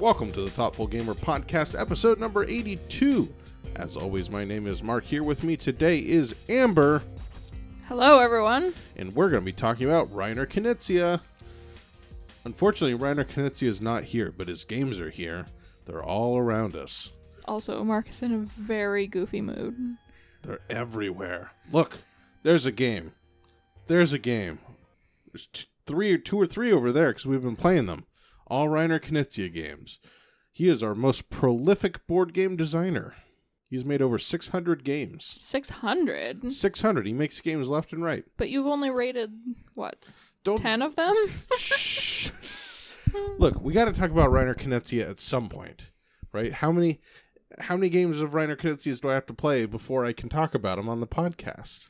Welcome to the Thoughtful Gamer Podcast, episode number 82. As always, my name is Mark. Here with me today is Amber, Hello, everyone. and we're going to be talking about Reiner Knizia. Unfortunately, Reiner Knizia is not here, but his games are here. They're all around us. Also, Mark is in a very goofy mood. They're everywhere. Look, there's a game. There's a game. There's t- three or two or three over there because we've been playing them. All Reiner Knizia games. He is our most prolific board game designer. He's made over 600 games. 600? 600. He makes games left and right. But you've only rated, what, Don't 10 of them? Shh. Look, we got to talk about Reiner Knizia at some point, right? How many how many games of Reiner Knizia's do I have to play before I can talk about him on the podcast?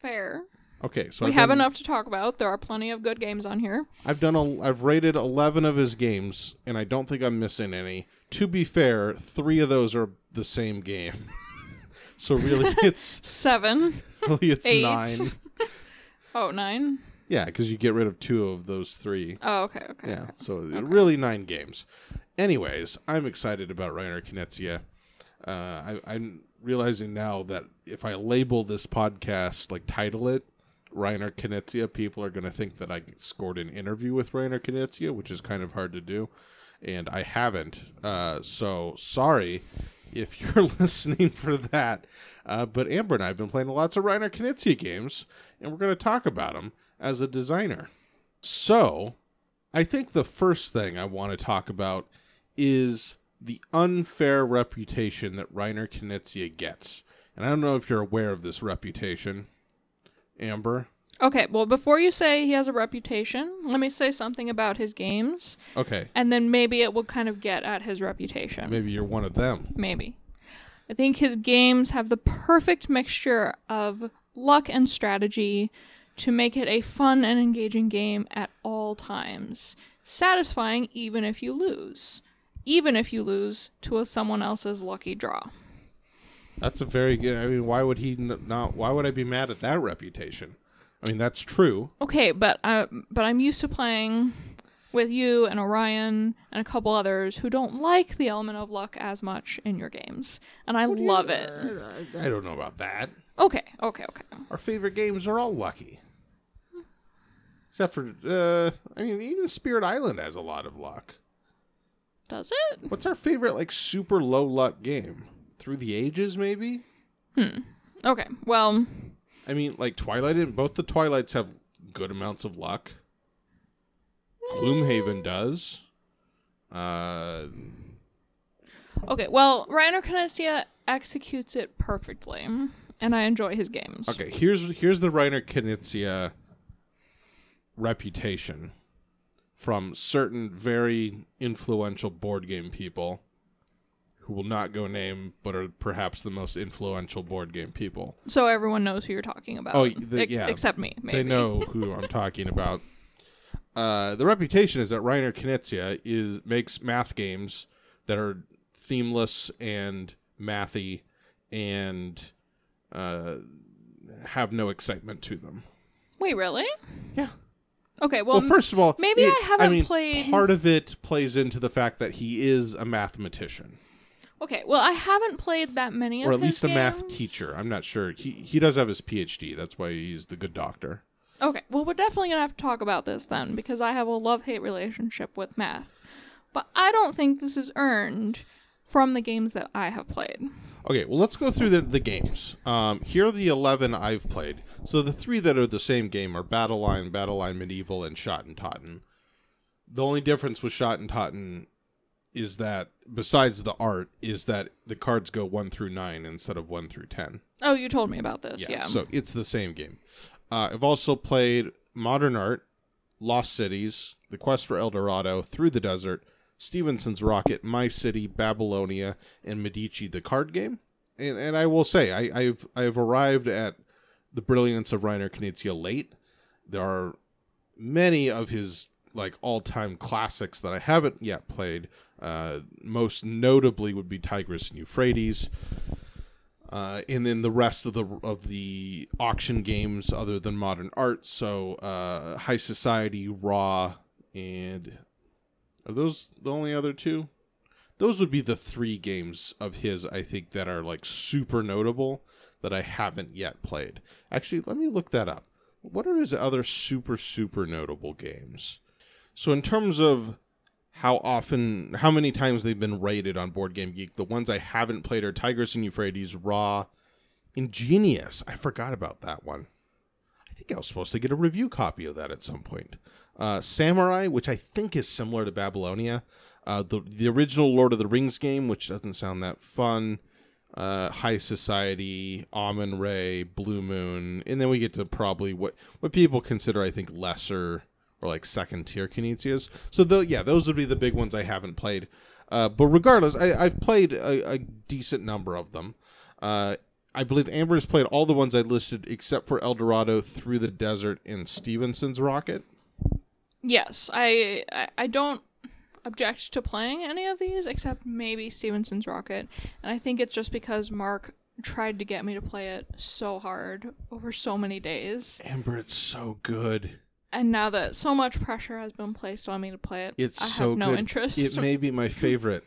Fair. Okay, so we I've have done- enough to talk about. There are plenty of good games on here. I've done a, I've rated 11 of his games and I don't think I'm missing any. To be fair, 3 of those are the same game. so really it's Seven. really it's Eight. 9. Oh, nine. Yeah, cuz you get rid of 2 of those 3. Oh, okay, okay. Yeah, so really 9 games. Anyways, I'm excited about Reiner Knizia. Uh, I, I'm realizing now that if I label this podcast, like title it Reiner Knizia, people are going to think that I scored an interview with Reiner Knizia, which is kind of hard to do, and I haven't. Uh, so sorry if you're listening for that. Uh, but Amber and I have been playing lots of Reiner Knizia games, and we're going to talk about him as a designer. So, I think the first thing I want to talk about is the unfair reputation that Reiner Knizia gets. And I don't know if you're aware of this reputation, Amber. Okay, well, before you say he has a reputation, let me say something about his games, Okay, and then maybe it will kind of get at his reputation. maybe you're one of them. Maybe. I think his games have the perfect mixture of luck and strategy to make it a fun and engaging game at all times, satisfying even if you lose, even if you lose to a someone else's lucky draw. That's a very good. I mean, why would he n- not? Why would I be mad at that reputation? I mean, that's true. Okay, but I but I'm used to playing with you and Orion and a couple others who don't like the element of luck as much in your games, and I love it. I, I don't know about that. Okay, okay, okay. Our favorite games are all lucky. Except for, uh, I mean, even Spirit Island has a lot of luck. Does it? What's our favorite, like, super low luck game? Through the Ages, maybe? Hmm. Okay. Well, I mean, like, Twilight, and both the Twilights have good amounts of luck. Gloomhaven does. Uh, Okay, well, Reiner Knizia executes it perfectly, and I enjoy his games. okay, here's here's the Reiner Knizia reputation from certain very influential board game people who will not go name, but are perhaps the most influential board game people. So everyone knows who you're talking about. Oh, the- ex- yeah. Except me, maybe. They know who I'm talking about. Uh, the reputation is that Reiner Knizia is makes math games that are themeless and mathy and uh, have no excitement to them. Wait, really? Yeah. Okay, well, Well, first of all, maybe it- I haven't mean, played- Part of it plays into the fact that he is a mathematician, okay, well, I haven't played that many of or at least a math teacher. I'm not sure. He he does have his PhD. That's why he's the good doctor. Okay, well, we're definitely gonna have to talk about this then because I have a love-hate relationship with math, but I don't think this is earned from the games that I have played. Okay, well, let's go through the, the games. Um, here are the 11 I've played. So the three that are the same game are Battle Line, Battle Line Medieval, and Schotten Totten. The only difference with Schotten Totten is that, besides the art, is that the cards go 1 through 9 instead of 1 through 10. Oh, you told me about this. Yeah, Yeah. so it's the same game. Uh, I've also played Modern Art, Lost Cities, The Quest for El Dorado, Through the Desert, Stevenson's Rocket, My City, Babylonia, and Medici, the card game. And and I will say, I, I've I've arrived at the brilliance of Reiner Knizia late. There are many of his like all-time classics that I haven't yet played. Uh, most notably would be Tigris and Euphrates. Uh, and then the rest of the of the auction games other than modern art so uh, high society Ra and are those the only other two those would be the three games of his I think that are like super notable that I haven't yet played. Actually, let me look that up. What are his other super super notable games? So in terms of how often, how many times they've been rated on Board Game Geek, the ones I haven't played are Tigris and Euphrates, Ra, Ingenious. I forgot about that one. I think I was supposed to get a review copy of that at some point. Uh, Samurai, which I think is similar to Babylonia. Uh, the the original Lord of the Rings game, which doesn't sound that fun. Uh, High Society, Amun-Re, Blue Moon, and then we get to probably what what people consider, I think, lesser or like second tier Knizias. So though, yeah, those would be the big ones I haven't played. Uh, but regardless, I, I've played a, a decent number of them. Uh, I believe Amber has played all the ones I listed except for El Dorado, Through the Desert, and Stevenson's Rocket. Yes, I, I I don't object to playing any of these except maybe Stevenson's Rocket, and I think it's just because Mark tried to get me to play it so hard over so many days. Amber, it's so good. And now that so much pressure has been placed on me to play it, It's I so have no good. interest. It may be my favorite.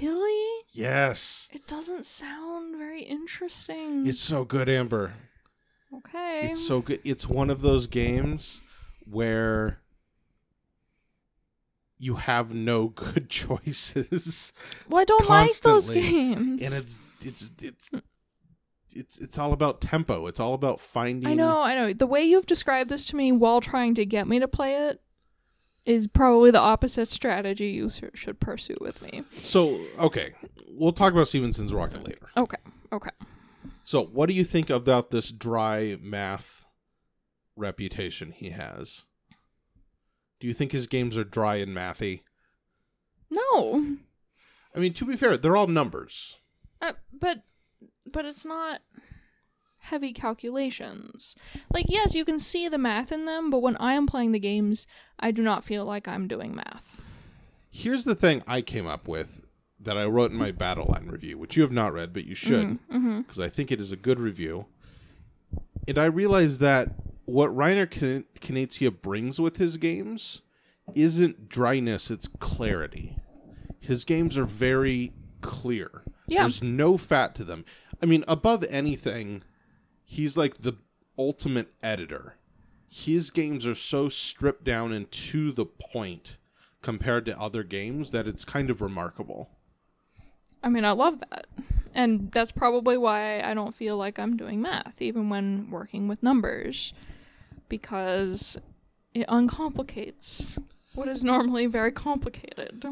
really? Yes. It doesn't sound very interesting. It's so good, Amber. okay. It's so good. It's one of those games where you have no good choices. well, I don't like those constantly, games. and it's it's it's mm. It's it's all about tempo. It's all about finding I know, I know. The way you've described this to me while trying to get me to play it is probably the opposite strategy you should pursue with me. So, okay, we'll talk about Stevenson's Rocket later. Okay. Okay. So, what do you think about this dry math reputation he has? Do you think his games are dry and mathy? No. I mean, to be fair, they're all numbers. Uh, but but it's not heavy calculations. Like yes, you can see the math in them, but when I am playing the games, I do not feel like I'm doing math. Here's the thing I came up with that I wrote in my Battle Line review, which you have not read, but you should, Mm-hmm. because I think it is a good review. And I realized that what Reiner Knizia brings with his games isn't dryness, it's clarity. His games are very clear. Yeah. There's no fat to them. I mean, above anything, he's like the ultimate editor. His games are so stripped down and to the point compared to other games that it's kind of remarkable. I mean, I love that. And that's probably why I don't feel like I'm doing math, even when working with numbers, because it uncomplicates what is normally very complicated.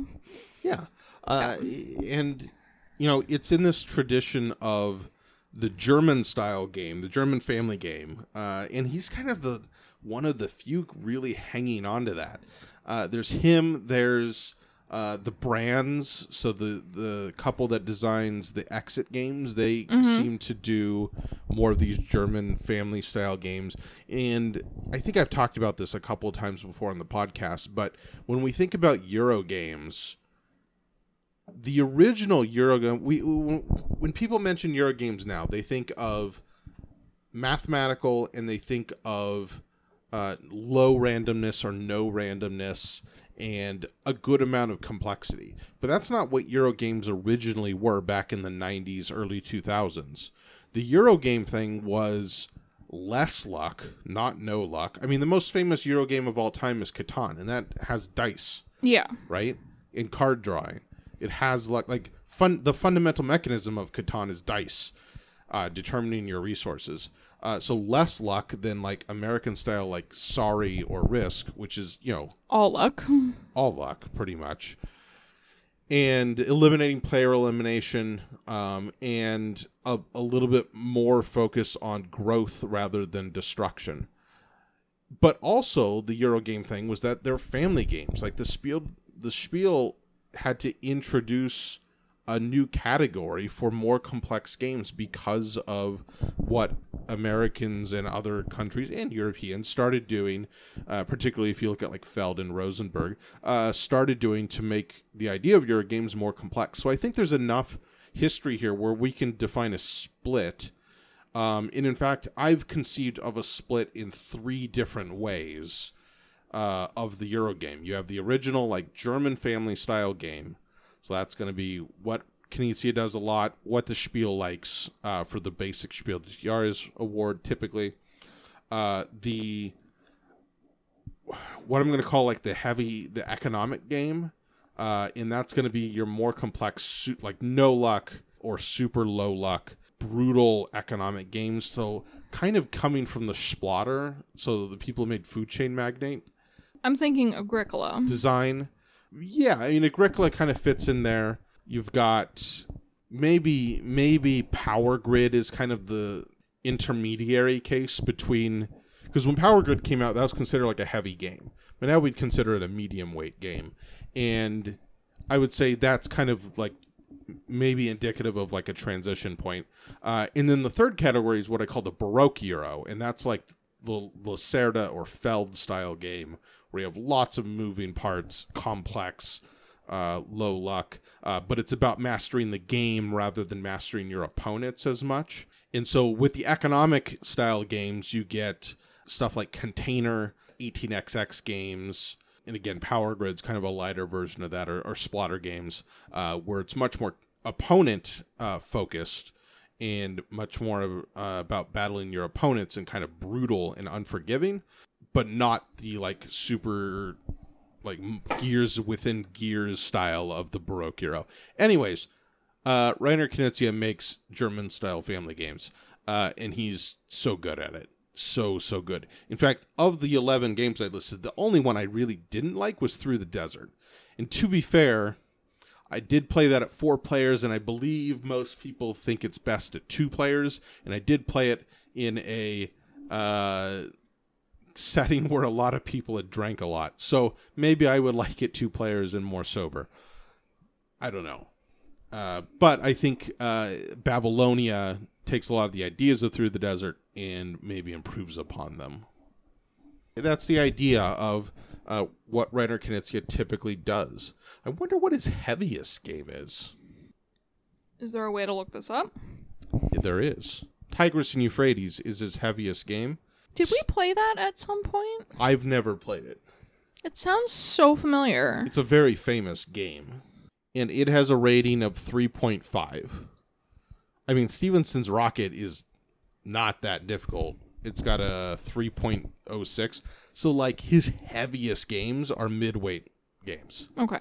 Yeah. Uh, and, you know, it's in this tradition of the German style game, the German family game. Uh, and he's kind of the one of the few really hanging on to that. Uh, there's him, there's uh, the brands. So the, the couple that designs the exit games, they seem to do more of these German family style games. And I think I've talked about this a couple of times before on the podcast, but when we think about Euro games, the original Eurogame, we when people mention Eurogames now, they think of mathematical and they think of uh, low randomness or no randomness and a good amount of complexity. But that's not what Eurogames originally were back in the 90s, early 2000s. The Eurogame thing was less luck, not no luck. I mean, the most famous Eurogame of all time is Catan, and that has dice Yeah. right? In card drawing, it has like like fun. The fundamental mechanism of Catan is dice, uh, determining your resources. Uh, so less luck than like American style like Sorry or Risk, which is you know All luck. all luck pretty much, and eliminating player elimination, um, and a, a little bit more focus on growth rather than destruction. But also the Eurogame thing was that they're family games. Like the Spiel, the Spiel had to introduce a new category for more complex games because of what Americans and other countries and Europeans started doing, uh, particularly if you look at like Feld and Rosenberg, uh, started doing to make the idea of Euro games more complex. So I think there's enough history here where we can define a split. Um, and in fact, I've conceived of a split in three different ways uh, of the Euro game. You have the original like German family style game. So that's going to be what Knizia does a lot, what the Spiel likes uh, for the basic Spiel des Jahres award typically. Uh, the what I'm going to call like the heavy, the economic game, uh, and that's going to be your more complex, su- like no luck or super low luck, brutal economic games. So kind of coming from the Splotter, so the people who made Food Chain Magnate I'm thinking Agricola. design. Yeah, I mean Agricola kind of fits in there. You've got maybe maybe Power Grid is kind of the intermediary case between because when Power Grid came out, that was considered like a heavy game, but now we'd consider it a medium weight game, and I would say that's kind of like maybe indicative of like a transition point. Uh, and then the third category is what I call the Baroque Euro, and that's like the Lacerda or Feld style game where you have lots of moving parts, complex, uh, low luck, uh, but it's about mastering the game rather than mastering your opponents as much. And so with the economic style games, you get stuff like Container, 18xx games, and again, Power Grid's kind of a lighter version of that, or, or Splotter games, uh, where it's much more opponent uh, focused and much more uh, about battling your opponents and kind of brutal and unforgiving, but not the like super like gears within gears style of the Baroque Euro. Anyways, uh, Reiner Knizia makes German style family games, uh, and he's so good at it. So, so good. In fact, of the 11 games I listed, the only one I really didn't like was Through the Desert. And to be fair, I did play that at four players, and I believe most people think it's best at two players. And I did play it in a uh, setting where a lot of people had drank a lot. So maybe I would like it two players and more sober. I don't know. Uh, but I think uh, Babylonia takes a lot of the ideas of Through the Desert and maybe improves upon them. That's the idea of uh, what Reiner Knizia typically does. I wonder what his heaviest game is. Is there a way to look this up? There is. Tigris and Euphrates is his heaviest game. Did we play that at some point? I've never played it. It sounds so familiar. It's a very famous game, and it has a rating of 3.5. I mean, Stevenson's Rocket is not that difficult. It's got a 3.06. So, like, his heaviest games are midweight games. Okay.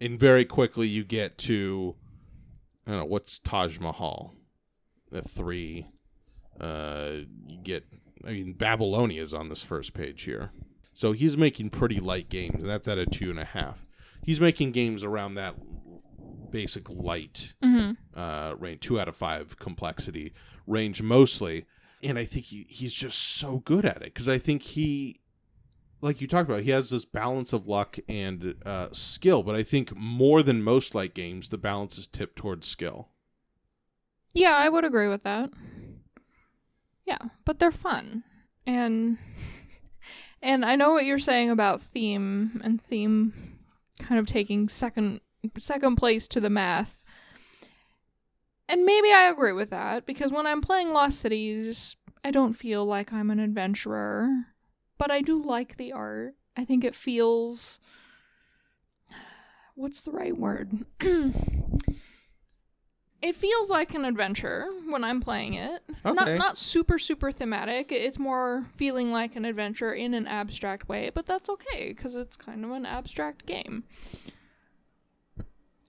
And very quickly, you get to, I don't know, what's Taj Mahal? A three. Uh, you get, I mean, Babylonia is on this first page here. So he's making pretty light games, and that's at a two and a half. He's making games around that basic light hmm uh, range, two out of five complexity range mostly. And I think he, he's just so good at it because I think he, like you talked about, he has this balance of luck and uh, skill. But I think more than most light games, the balance is tipped towards skill. Yeah, I would agree with that. Yeah, but they're fun. And and I know what you're saying about theme and theme kind of taking second second place to the math. And maybe I agree with that because when I'm playing Lost Cities, I don't feel like I'm an adventurer, but I do like the art. I think it feels what's the right word? it feels like an adventure when I'm playing it. Not Okay. not not super super thematic. It's more feeling like an adventure in an abstract way, but that's okay cuz it's kind of an abstract game.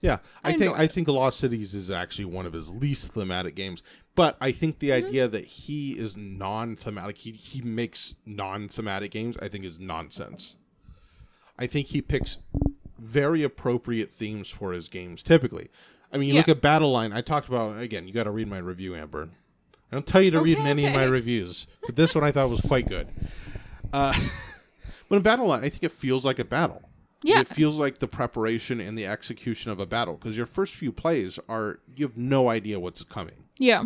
Yeah, I, I think I think Lost Cities is actually one of his least thematic games. But I think the Mm-hmm. idea that he is non-thematic, he he makes non-thematic games, I think is nonsense. I think he picks very appropriate themes for his games. Typically, I mean, you look at Battle Line. I talked about again. You got to read my review, Amber. I don't tell you to read Okay, many of my reviews, but this one I thought was quite good. Uh, but in Battle Line, I think it feels like a battle. Yeah. It feels like the preparation and the execution of a battle because your first few plays are you have no idea what's coming Yeah.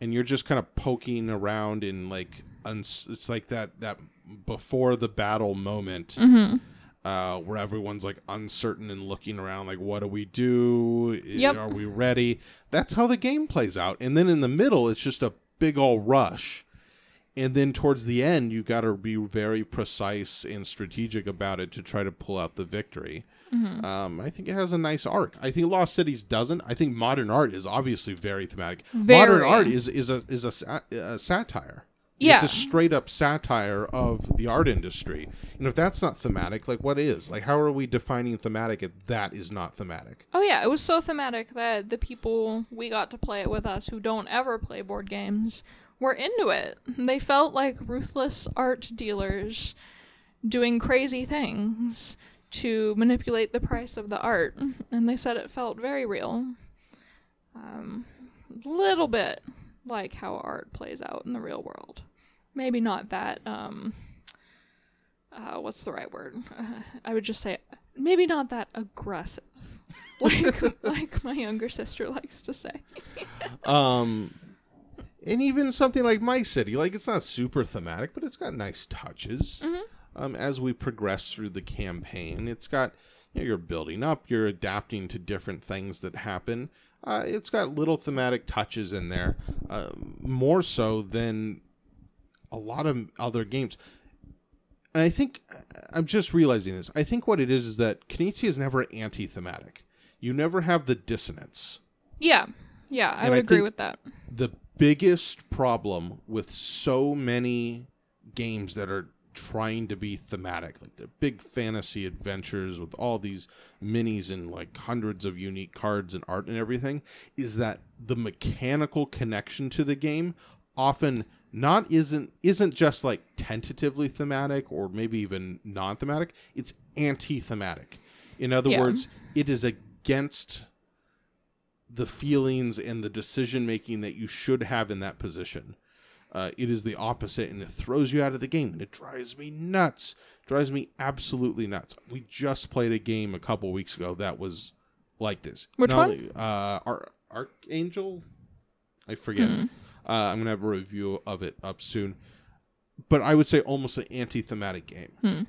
and you're just kind of poking around in like uns- it's like that that before the battle moment Mhm. Uh, where everyone's like uncertain and looking around like what do we do Yep. are we ready that's how the game plays out and then in the middle it's just a big old rush and then towards the end you got to be very precise and strategic about it to try to pull out the victory Mhm. Um, I think it has a nice arc. I think Lost Cities doesn't. I think modern art is obviously very thematic. Modern art is is a is a, a satire. Yeah. It's a straight up satire of the art industry. And if that's not thematic, like what is? Like how are we defining thematic if that is not thematic? Oh yeah, it was so thematic that the people we got to play it with us who don't ever play board games were into it. They felt like ruthless art dealers doing crazy things to manipulate the price of the art, and they said it felt very real. Um, little bit like how art plays out in the real world. Maybe not that. Um, uh, what's the right word? Uh, I would just say maybe not that aggressive, like like my younger sister likes to say. Um and even something like My City, like it's not super thematic, but it's got nice touches. Mhm. Um, as we progress through the campaign, it's got you know, you're building up, you're adapting to different things that happen. Uh, it's got little thematic touches in there, uh, more so than a lot of other games. And I think I'm just realizing this. I think what it is is that Knizia is never anti-thematic. You never have the dissonance. Yeah, yeah, I And would I agree with that. the biggest problem with so many games that are trying to be thematic like they're big fantasy adventures with all these minis and like hundreds of unique cards and art and everything is that the mechanical connection to the game often not isn't isn't just like tentatively thematic or maybe even non-thematic it's anti-thematic in other Yeah. words it is against the feelings and the decision making that you should have in that position. Uh, it is the opposite, and it throws you out of the game, and it drives me nuts. Drives me absolutely nuts. We just played a game a couple weeks ago that was like this. Which Not one? only- uh, Ar- Archangel. I forget. Hmm. Uh, I'm gonna have a review of it up soon. But I would say almost an anti-thematic game. Hmm.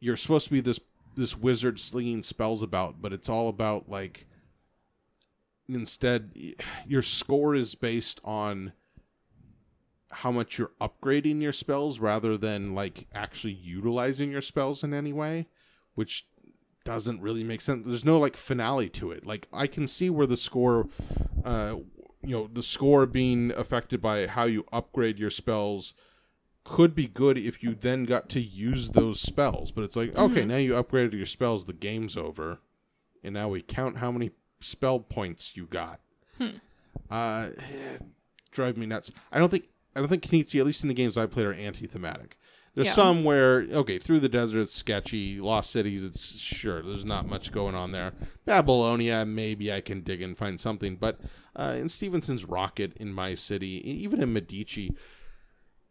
You're supposed to be this this wizard slinging spells about, but it's all about like instead your score is based on how much you're upgrading your spells rather than like actually utilizing your spells in any way which doesn't really make sense. There's no like finale to it. Like i can see where the score uh you know the score being affected by how you upgrade your spells could be good if you then got to use those spells. But it's like okay Mhm. now you upgraded your spells the game's over and now we count how many spell points you got. Hmm. uh drive me nuts. I don't think i don't think Knizia, at least in the games i played are anti-thematic. There's Yeah. some where okay through the desert it's sketchy. Lost cities it's sure there's not much going on there. Babylonia maybe i can dig and find something but uh, in stevenson's rocket in my city even in medici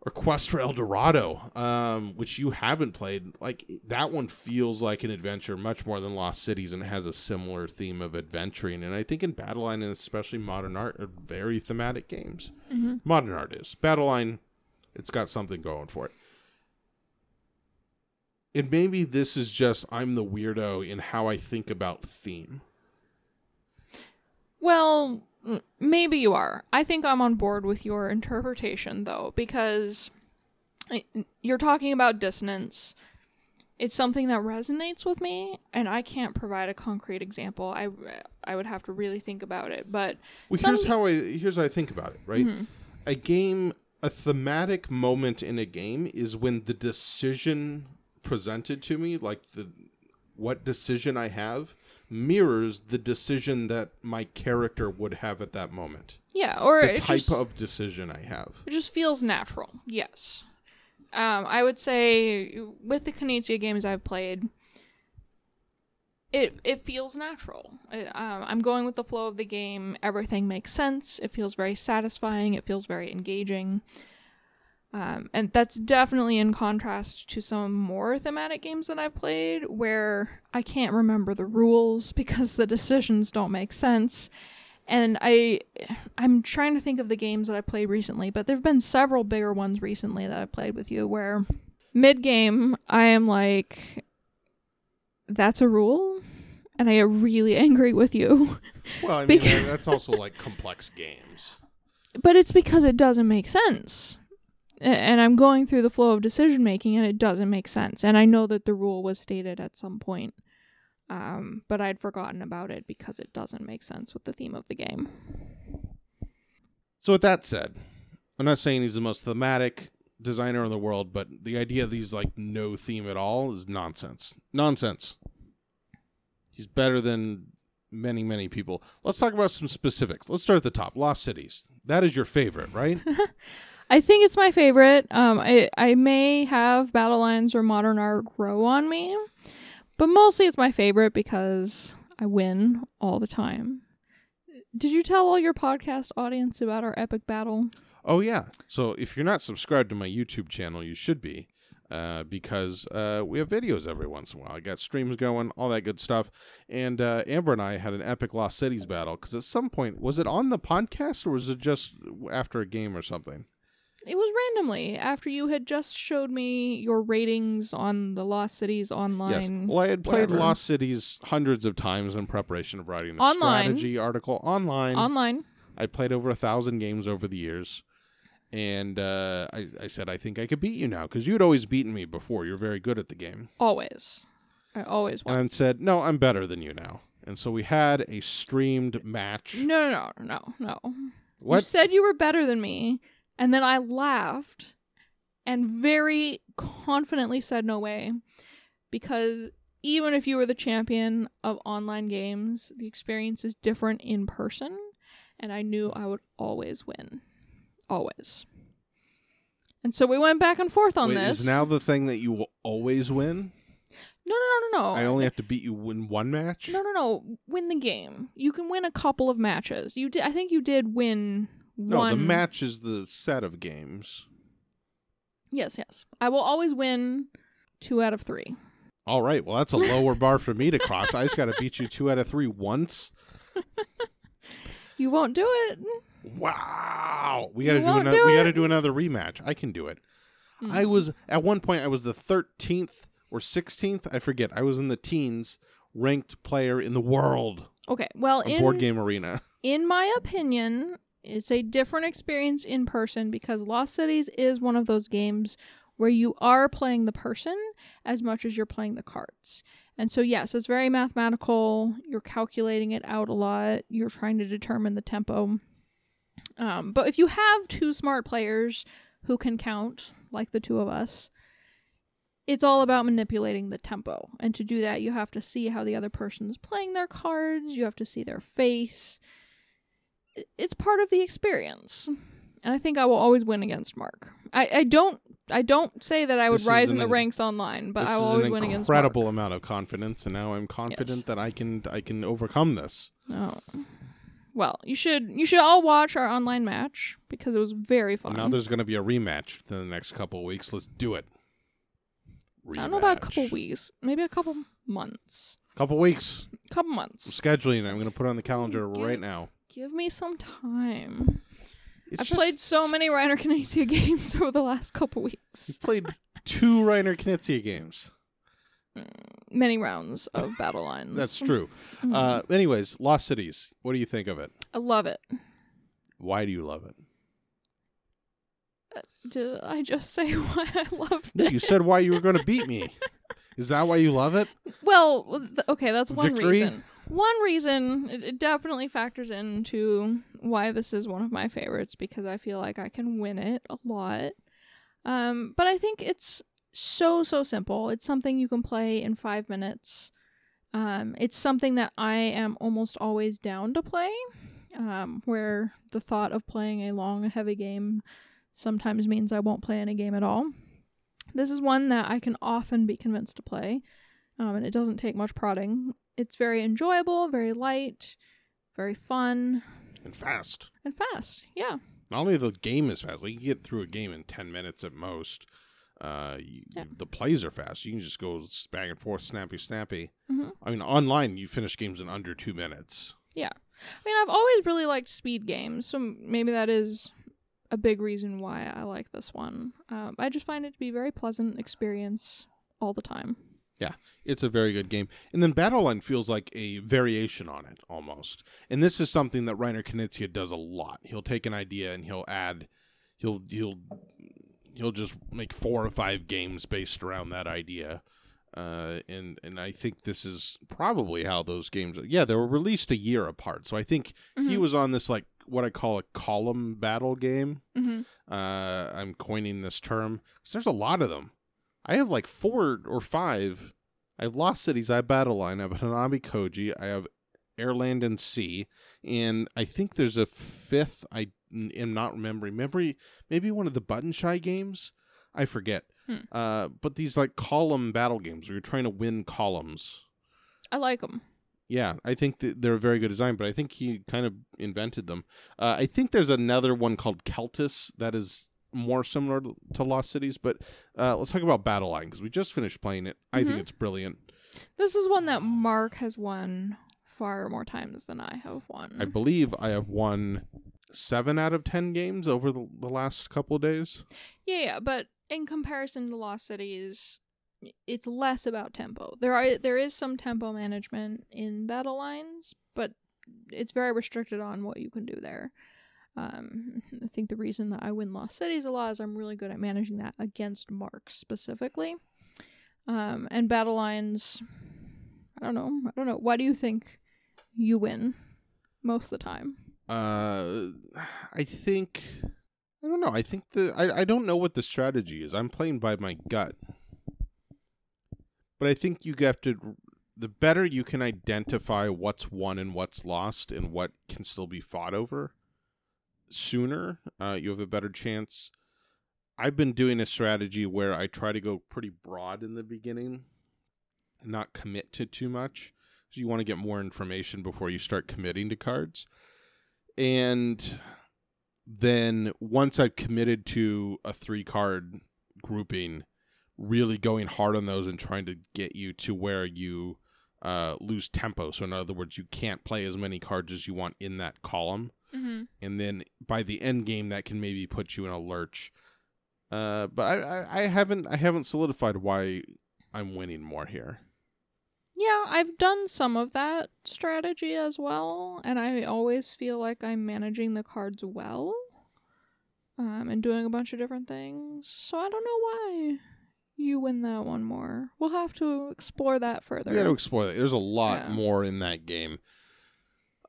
or quest for el dorado um, which you haven't played like that one feels like an adventure much more than lost cities and has a similar theme of adventuring. And i think in battleline and especially modern art are very thematic games. Mhm. modern art is. Battleline it's got something going for it. And maybe this is just i'm the weirdo in how i think about theme. Well, maybe you are. I think I'm on board with your interpretation, though, because you're talking about dissonance. It's something that resonates with me, and I can't provide a concrete example. I, I would have to really think about it. But well Some- here's how i here's how i think about it right Mhm. a game a thematic moment in a game is when the decision presented to me like the what decision i have mirrors the decision that my character would have at that moment yeah, or the it type just, of decision i have it just feels natural. Yes. Um, I would say with the Knizia games I've played, it it feels natural. I- um, I'm going with the flow of the game. Everything makes sense. It feels very satisfying. It feels very engaging. Um, and that's definitely in contrast to some more thematic games that I've played where I can't remember the rules because the decisions don't make sense. And I I'm trying to think of the games that I played recently, but there've been several bigger ones recently that I played with you where mid game I am like that's a rule and I get really angry with you. well i mean Because- that's also like complex games But it's because it doesn't make sense. And I'm going through the flow of decision making and it doesn't make sense. And I know that the rule was stated at some point. Um, but I'd forgotten about it because it doesn't make sense with the theme of the game. So with that said, I'm not saying he's the most thematic designer in the world, but the idea that he's like no theme at all is nonsense. Nonsense. He's better than many, many people. Let's talk about some specifics. Let's start at the top. Lost Cities. That is your favorite, right? I think it's my favorite. Um, I I may have Battle Lines or Modern Art grow on me, but mostly it's my favorite because I win all the time. Did you tell all your podcast audience about our epic battle? oh yeah. So if you're not subscribed to my YouTube channel, you should be. Uh, because uh, we have videos every once in a while. I got streams going, all that good stuff. And uh, Amber and I had an epic Lost Cities battle because at some point, was it on the podcast or was it just after a game or something? It was randomly after you had just showed me your ratings on the Lost Cities online. Yes. Well, I had played whatever. Lost Cities hundreds of times in preparation of writing a Online. strategy article online. Online. I played over a thousand games over the years, and uh, I, I said I think I could beat you now because you'd always beaten me before. You're very good at the game, Always. I always won. and said no, I'm better than you now. And so we had a streamed match. No, no, no, no, no. You What? said you were better than me, and then I laughed and very confidently said no way because even if you were the champion of online games, the experience is different in person, and I knew I would always win. Always. And so we went back and forth on Wait, this. is now the thing that you will always win? no, no, no, no, no. I only have to beat you in one match. No, no, no. Win the game. You can win a couple of matches. You did. I think you did win No, one. the match is the set of games. Yes, yes. I will always win two out of three. All right. Well, that's a lower bar for me to cross. I just got to beat you two out of three once. You won't do it. Wow. We got to do another. do we got to do another rematch. I can do it. I Mm. was at one point. I was the thirteenth or sixteenth. I forget. I was in the teens ranked player in the world okay. Well, in board game arena. in my opinion, it's a different experience in person because Lost Cities is one of those games where you are playing the person as much as you're playing the cards. And so, yes, it's very mathematical. You're calculating it out a lot. You're trying to determine the tempo. Um, but if you have two smart players who can count, like the two of us, it's all about manipulating the tempo. And to do that, you have to see how the other person's playing their cards, you have to see their face. It's part of the experience. And I think I will always win against Mark. I, I don't I don't say that I would This is rise in an the in- ranks online, but I will always an win against Mark. incredible amount of confidence, and now I'm confident that I can I can overcome this. Oh. Well, you should you should all watch our online match because it was very fun. Now there's going to be a rematch in the next couple of weeks. Let's do it. I don't know about a couple Rematch. weeks, maybe a couple months. Couple weeks. Couple I'm months. scheduling. it. I'm going to put it on the calendar Get- right now. Give me some time. It's I've just- played so many Reiner Knizia games over the last couple weeks. You've played two Reiner Knizia games. Many rounds of battle lines. That's true. Mhm. Uh, anyways, Lost Cities. What do you think of it? I love it. Why do you love it? Uh, Did I just say why I loved No, it? you said why you were going to beat me. Is that why you love it? Well, th- okay, that's one Victory? reason. One reason it, it definitely factors into why this is one of my favorites because I feel like I can win it a lot. Um, but I think it's so so simple. It's something you can play in five minutes. Um, it's something that I am almost always down to play. Um, where the thought of playing a long, heavy game sometimes means I won't play any game at all. This is one that I can often be convinced to play, um, and it doesn't take much prodding. It's very enjoyable, very light, very fun, And fast. and fast. Yeah. Not only the game is fast, like you can get through a game in 10 minutes at most. Uh, you, Yeah. The plays are fast. You can just go s- back and forth, snappy, snappy. Mhm. I mean, online, you finish games in under two minutes. Yeah. I mean, I've always really liked speed games, so maybe that is a big reason why I like this one. Um, I just find it to be a very pleasant experience all the time. Yeah, it's a very good game. And then Battleline feels like a variation on it almost. And this is something that Reiner Knizia does a lot. He'll take an idea and he'll add he'll he'll he'll just make four or five games based around that idea. Uh, and and I think this is probably how those games. Yeah, they were released a year apart, so I think he Mhm. was on this like what I call a column battle game. hmm Uh, I'm coining this term because there's a lot of them. I have like four or five. I have Lost Cities, I have Battle Line, I have Hanami Koji, I have Airland and Sea, and I think there's a fifth. I am not remembering. Maybe maybe one of the Button Shy games. I forget. Hmm. Uh, but these like column battle games where you're trying to win columns. I like them. Yeah, I think that they're a very good design, but I think he kind of invented them. Uh, I think there's another one called Keltis that is more similar to, Lost Cities, but uh, let's talk about Battle Line because we just finished playing it. I think Mhm. it's brilliant. This is one that Mark has won far more times than I have won. I believe I have won seven out of ten games over the, the last couple of days. Yeah, yeah, but in comparison to Lost Cities, it's less about tempo. There are there is some tempo management in battle lines, but it's very restricted on what you can do there. Um, I think the reason that I win Lost Cities a lot is I'm really good at managing that against marks specifically. Um, and battle lines, I don't know. I don't know. Why do you think you win most of the time? Uh, I think I don't know. I think the I, I don't know what the strategy is. I'm playing by my gut, but I think you have to. The better you can identify what's won and what's lost, and what can still be fought over, sooner uh, you have a better chance. I've been doing a strategy where I try to go pretty broad in the beginning, not commit to too much. So you want to get more information before you start committing to cards and then once I've committed to a three card grouping, really going hard on those and trying to get you to where you uh, lose tempo. So in other words, you can't play as many cards as you want in that column, Mm-hmm. and then by the end game, that can maybe put you in a lurch. Uh, but I, I, I haven't I haven't solidified why I'm winning more here. Yeah, I've done some of that strategy as well, and I always feel like I'm managing the cards well. Um, and doing a bunch of different things. So I don't know why you win that one more. We'll have to explore that further. We got to explore that. There's a lot Yeah. more in that game.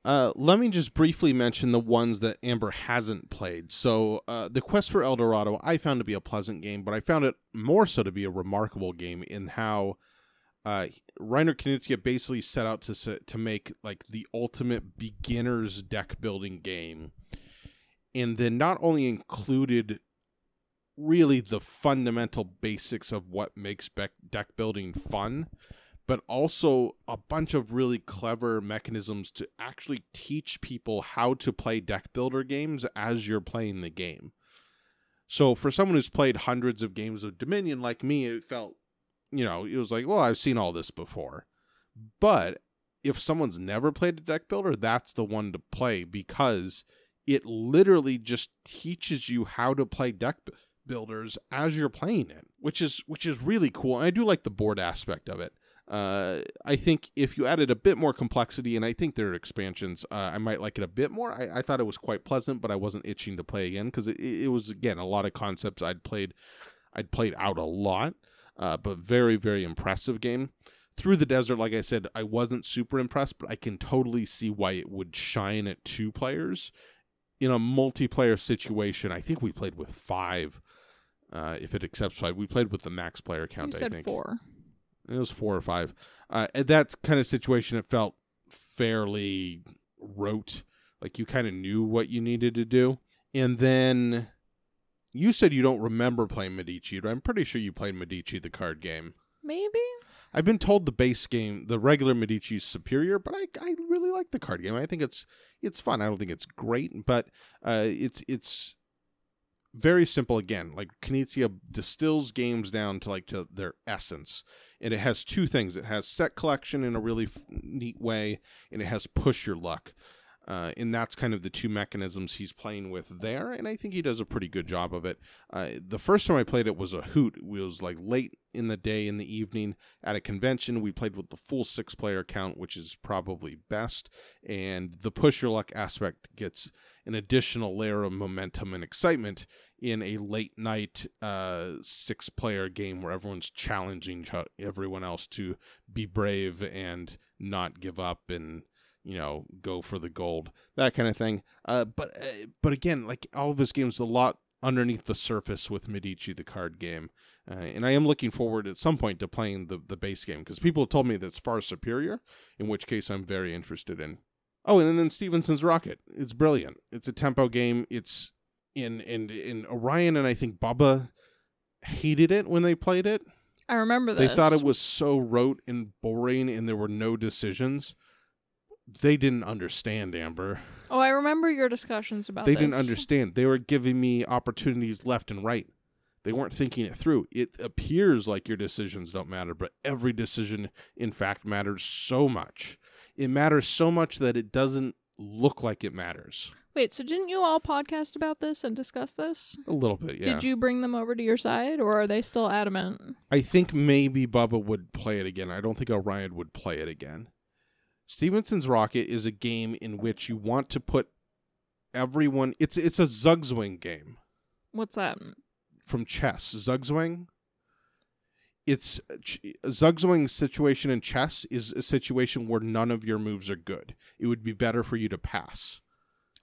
Uh, let me just briefly mention the ones that Amber hasn't played. So, uh, the Quest for El Dorado, I found to be a pleasant game, but I found it more so to be a remarkable game in how uh, Reiner Knizia basically set out to to make like the ultimate beginner's deck building game, and then not only included really the fundamental basics of what makes deck building fun, but also a bunch of really clever mechanisms to actually teach people how to play deck builder games as you're playing the game. So for someone who's played hundreds of games of Dominion like me, it felt, you know, it was like, well, I've seen all this before. But if someone's never played a deck builder, that's the one to play because it literally just teaches you how to play deck builders as you're playing it, which is which is really cool. And I do like the board aspect of it. Uh, I think if you added a bit more complexity, and I think there are expansions, uh, I might like it a bit more. I, I thought it was quite pleasant, but I wasn't itching to play again because it, it was again a lot of concepts I'd played, I'd played out a lot, uh, but very very impressive game. Through the desert, like I said, I wasn't super impressed, but I can totally see why it would shine at two players in a multiplayer situation. I think we played with five. Uh, if it accepts five, we played with the max player count. you I said think four. It was four or five. Uh, at that kind of situation, it felt fairly rote. Like you kind of knew what you needed to do. And then you said you don't remember playing Medici, but I'm pretty sure you played Medici, the card game. Maybe? I've been told the base game, the regular Medici, is superior, but I, I really like the card game. I think it's it's fun. I don't think it's great, but uh, it's it's very simple. Again, like Knizia distills games down to like to their essence, and it has two things. It has set collection in a really f- neat way, and it has push your luck. Uh, and that's kind of the two mechanisms he's playing with there, and I think he does a pretty good job of it. Uh, the first time I played it was a hoot. It was like late in the day, in the evening, at a convention. We played with the full six player count, which is probably best, and the push your luck aspect gets an additional layer of momentum and excitement in a late night uh, six player game where everyone's challenging ch- everyone else to be brave and not give up and you know go for the gold that kind of thing. Uh, but uh, but again like all of his games a lot underneath the surface with Medici the card game. Uh, and I am looking forward at some point to playing the the base game because people have told me that's far superior in which case I'm very interested in oh and then Stevenson's Rocket. It's brilliant. It's a tempo game. It's in in in Orion and I think Bubba hated it when they played it. I remember this. They thought it was so rote and boring and there were no decisions. They didn't understand, Amber. Oh, I remember your discussions about They this. didn't understand. They were giving me opportunities left and right. They weren't thinking it through. It appears like your decisions don't matter, but every decision, in fact, matters so much. It matters so much that it doesn't look like it matters. Wait, so didn't you all podcast about this and discuss this? A little bit, yeah. Did you bring them over to your side, or are they still adamant? I think maybe Bubba would play it again. I don't think Orion would play it again. Stephenson's Rocket is a game in which you want to put everyone. It's it's a Zugzwang game What's that? from chess. Zugzwang. It's uh, ch- Zugzwang's situation in chess is a situation where none of your moves are good. It would be better for you to pass.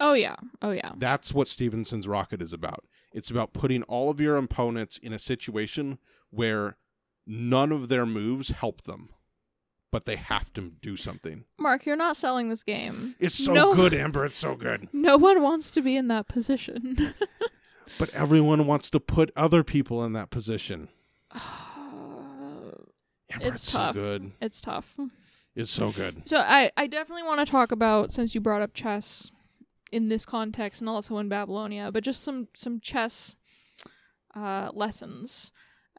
Oh yeah, oh yeah. That's what Stephenson's Rocket is about. It's about putting all of your opponents in a situation where none of their moves help them, but they have to do something. Mark, you're not selling this game. It's so No. good, Amber. It's so good. No one wants to be in that position. But everyone wants to put other people in that position. Amber, It's it's, tough. so good. it's tough. It's so good. So I, I definitely want to talk about since you brought up chess in this context and also in Babylonia, but just some some chess uh, lessons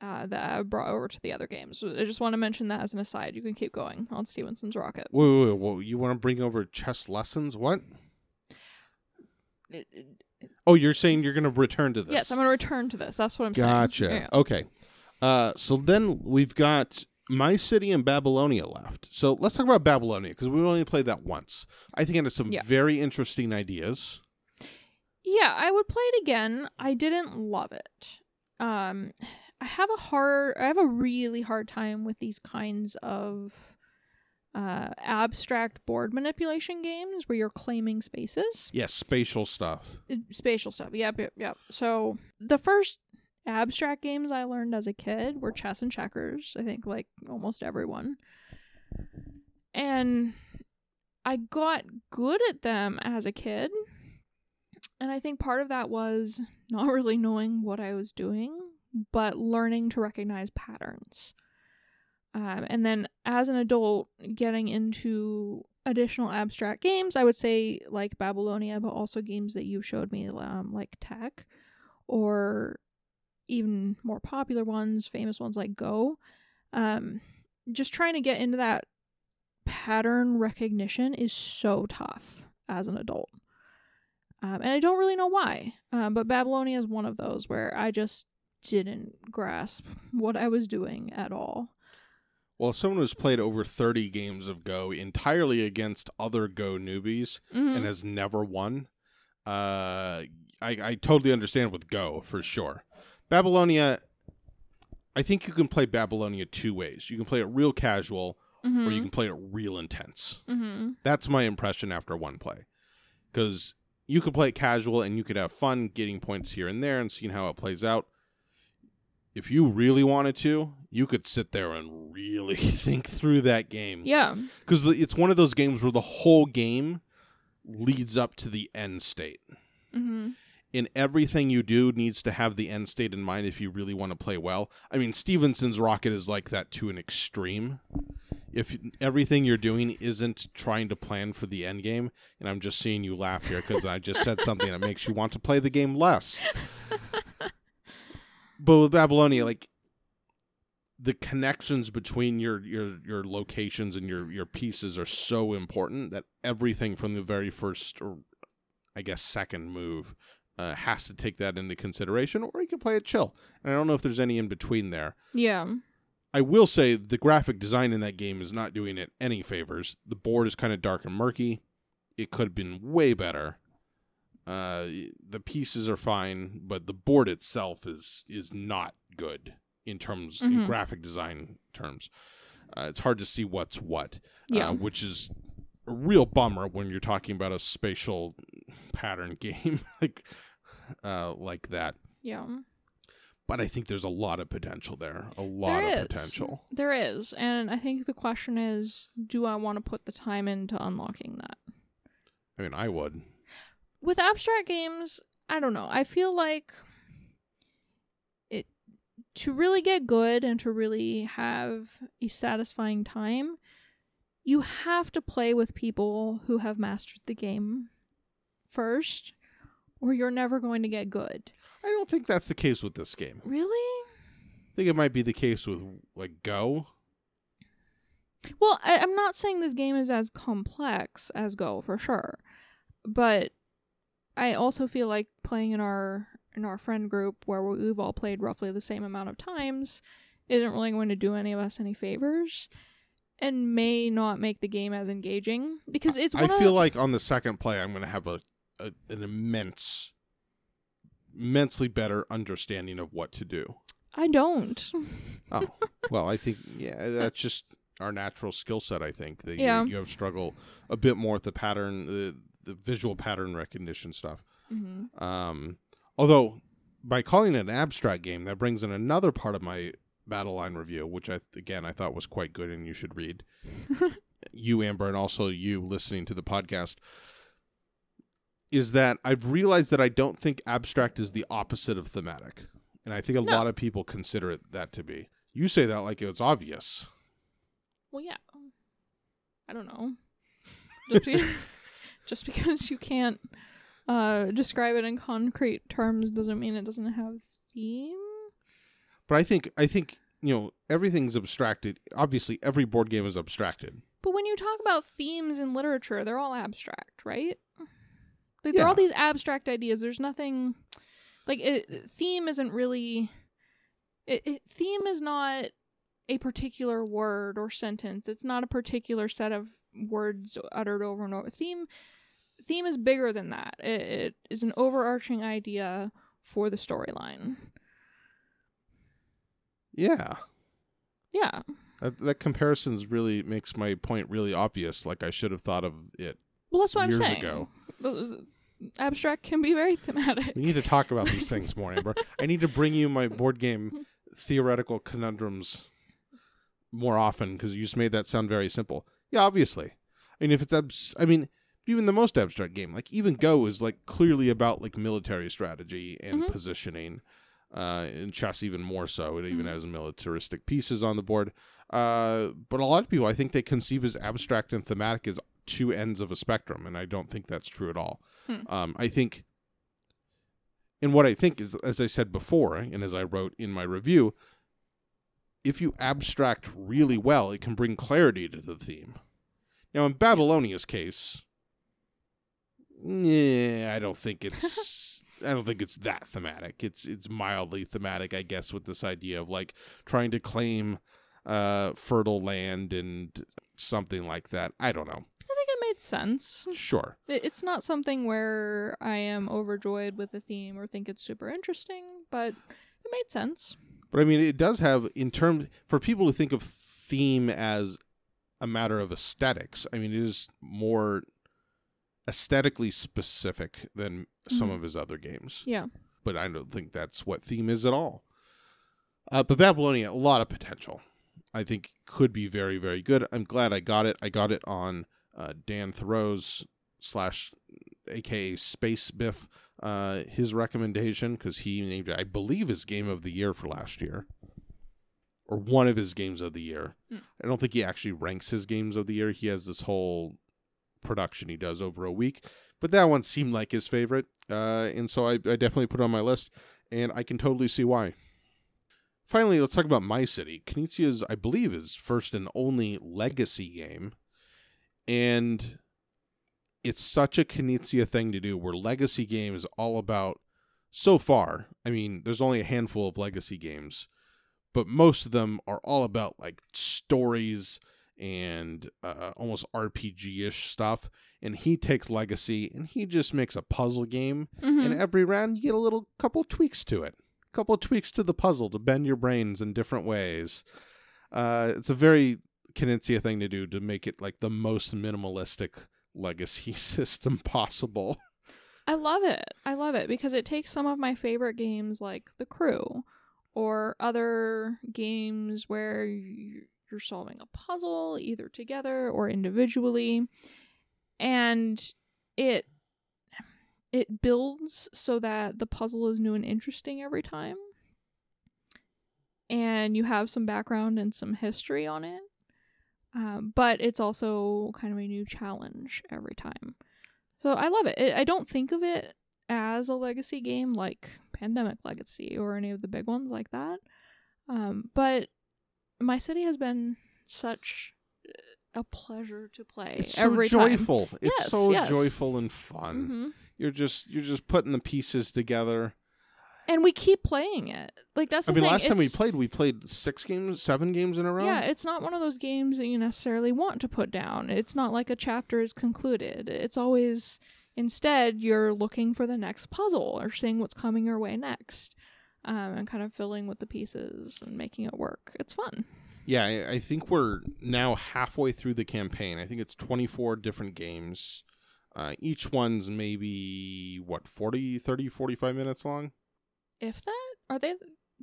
uh, that I brought over to the other games. I just want to mention that as an aside. You can keep going on Stephenson's Rocket. Wait, wait, wait. Well, you want to bring over chess lessons? What? Oh, you're saying you're going to return to this? Yes, I'm going to return to this. That's what I'm Gotcha. saying. Yeah. Okay. Uh, so then we've got My City and Babylonia left. So let's talk about Babylonia because we only played that once. I think it has some Yeah. very interesting ideas. Yeah, I would play it again. I didn't love it. Um I have a hard I have a really hard time with these kinds of uh abstract board manipulation games where you're claiming spaces. Yes, spatial stuff. Spatial stuff. Yep, yep, yep. So the first abstract games I learned as a kid were chess and checkers, I think like almost everyone. And I got good at them as a kid. And I think part of that was not really knowing what I was doing, but learning to recognize patterns. Um, and then as an adult, getting into additional abstract games, I would say like Babylonia, but also games that you showed me, um, like Tech, or even more popular ones, famous ones like Go. Um, just trying to get into that pattern recognition is so tough as an adult. Um, and I don't really know why. Um, but Babylonia is one of those where I just didn't grasp what I was doing at all. Well, someone who's played over 30 games of Go entirely against other Go newbies Mhm. and has never won, uh, I, I totally understand with Go for sure. Babylonia, I think you can play Babylonia two ways. You can play it real casual, or you Mhm. can play it real intense. Mhm. That's my impression after one play. Because you could play it casual and you could have fun getting points here and there and seeing how it plays out. If you really wanted to, you could sit there and really think through that game. Yeah. Because it's one of those games where the whole game leads up to the end state. hmm And everything you do needs to have the end state in mind if you really want to play well. I mean, Stephenson's Rocket is like that to an extreme. If everything you're doing isn't trying to plan for the end game, and I'm just seeing you laugh here because I just said something that makes you want to play the game less. but with Babylonia, like the connections between your your your locations and your your pieces are so important that everything from the very first or I guess second move uh, has to take that into consideration, or you can play it chill. And I don't know if there's any in between there. Yeah. I will say the graphic design in that game is not doing it any favors. The board is kind of dark and murky. It could have been way better. Uh, the pieces are fine, but the board itself is is not good in terms in Mhm. graphic design terms. Uh, it's hard to see what's what, Yeah. uh, which is a real bummer when you're talking about a spatial pattern game like uh, like that. yeah. But I think there's a lot of potential there. A lot There of is. potential. There is, and I think the question is, do I want to put the time into unlocking that? I mean, I would. With abstract games, I don't know. I feel like it to really get good and to really have a satisfying time, you have to play with people who have mastered the game first, or you're never going to get good. I don't think that's the case with this game. Really? I think it might be the case with like Go. Well, I, I'm not saying this game is as complex as Go for sure, but I also feel like playing in our in our friend group where we've all played roughly the same amount of times isn't really going to do any of us any favors, and may not make the game as engaging because it's. I feel of, like on the second play, I'm going to have a, a an immense, immensely better understanding of what to do. I don't. Oh, well, I think yeah, that's just our natural skill set. I think that Yeah. you, you have struggle a bit more with the pattern, the the visual pattern recognition stuff. hmm Um, although by calling it an abstract game, that brings in another part of my battle line review, which I again I thought was quite good and you should read. you Amber and also you listening to the podcast is that I've realized that I don't think abstract is the opposite of thematic. And I think a No. lot of people consider it that to be. You say that like it's obvious. Well, yeah. I don't know. Just, be- just because you can't uh, describe it in concrete terms doesn't mean it doesn't have theme. But I think I think, you know, everything's abstracted. Obviously every board game is abstracted. But when you talk about themes in literature, they're all abstract, right? Like, They're all these abstract ideas. There's nothing like it, theme isn't really. It, it, theme is not a particular word or sentence. It's not a particular set of words uttered over and over. Theme theme is bigger than that. It, it is an overarching idea for the storyline. Yeah. Yeah. That, that comparisons really makes my point really obvious. Like I should have thought of it. Well, that's what I'm saying. ago. Abstract can be very thematic. We need to talk about these things more, Amber. I need to bring you my board game theoretical conundrums more often because you just made that sound very simple. Yeah, obviously. I mean, if it's abs- I mean, even the most abstract game, like even Go, is like clearly about like military strategy and Mhm. positioning. Uh, and chess even more so. It even Mhm. has militaristic pieces on the board. Uh, but a lot of people, I think, they conceive as abstract and thematic as two ends of a spectrum, and I don't think that's true at all. Hmm. Um, I think, and what I think is, as I said before, and as I wrote in my review, if you abstract really well, it can bring clarity to the theme. Now, in Babylonia's case, yeah, I don't think it's. I don't think it's that thematic. It's it's mildly thematic, I guess, with this idea of like trying to claim uh fertile land and something like that. I don't know. I think it made sense. Sure. It's not something where I am overjoyed with the theme or think it's super interesting, but it made sense. But I mean, it does have in terms for people who think of theme as a matter of aesthetics. I mean, it is more aesthetically specific than some Mhm. of his other games. Yeah. But I don't think that's what theme is at all. Uh, but Babylonia, a lot of potential. I think could be very, very good. I'm glad I got it. I got it on uh, Dan Thurot's slash aka Space Biff uh, his recommendation because he named it, I believe, his game of the year for last year, or one of his games of the year. Hmm. I don't think he actually ranks his games of the year. He has this whole production he does over a week, but that one seemed like his favorite, uh, and so I, I definitely put it on my list, and I can totally see why. Finally, let's talk about My City. Knizia's, I believe, is first and only legacy game, and it's such a Knizia thing to do where legacy game is all about so far i mean there's only a handful of legacy games but most of them are all about like stories and uh, almost RPG ish stuff. And he takes Legacy and he just makes a puzzle game. Mhm. And every round you get a little couple tweaks to it, couple of tweaks to the puzzle to bend your brains in different ways. Uh, it's a very Knizia thing to do to make it like the most minimalistic legacy system possible. I love it. I love it because it takes some of my favorite games like The Crew or other games where you're solving a puzzle either together or individually and it it builds so that the puzzle is new and interesting every time. And you have some background and some history on it. Um, but it's also kind of a new challenge every time. So I love it. it. I don't think of it as a legacy game like Pandemic Legacy or any of the big ones like that. Um, but my city has been such a pleasure to play It's so every time. joyful. It's Yes, so yes. joyful and fun. hmm You're just you're just putting the pieces together. And we keep playing it. Like that's I mean, thing. last time we played, we played six games, seven games in a row. Yeah, it's not one of those games that you necessarily want to put down. It's not like a chapter is concluded. It's always instead you're looking for the next puzzle or seeing what's coming your way next, um, and kind of filling with the pieces and making it work. It's fun. Yeah, I, I think we're now halfway through the campaign. I think it's 24 different games. Uh, each one's maybe, what, 40, 30, 45 minutes long? If that are they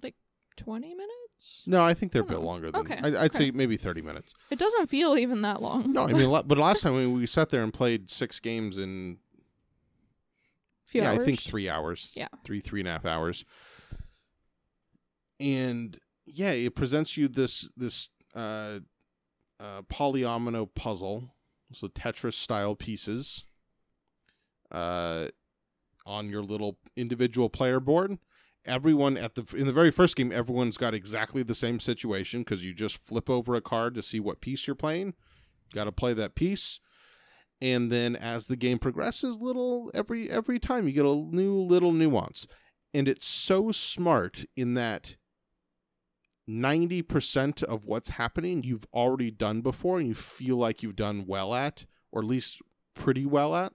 like twenty minutes? No, I think they're a Oh, bit longer than okay, I, I'd okay. say maybe 30 minutes. It doesn't feel even that long. No, I mean, but last time we, we sat there and played six games in, Few yeah, hours. I think three hours. Yeah. Three, three and a half hours. And yeah, it presents you this, this, uh, uh, polyomino puzzle. So Tetris style pieces, uh, on your little individual player board. Everyone at the in the very first game, everyone's got exactly the same situation because you just flip over a card to see what piece you're playing. Got to play that piece, and then as the game progresses, little every every time you get a new little nuance, and it's so smart in that. 90% of what's happening you've already done before and you feel like you've done well at or at least pretty well at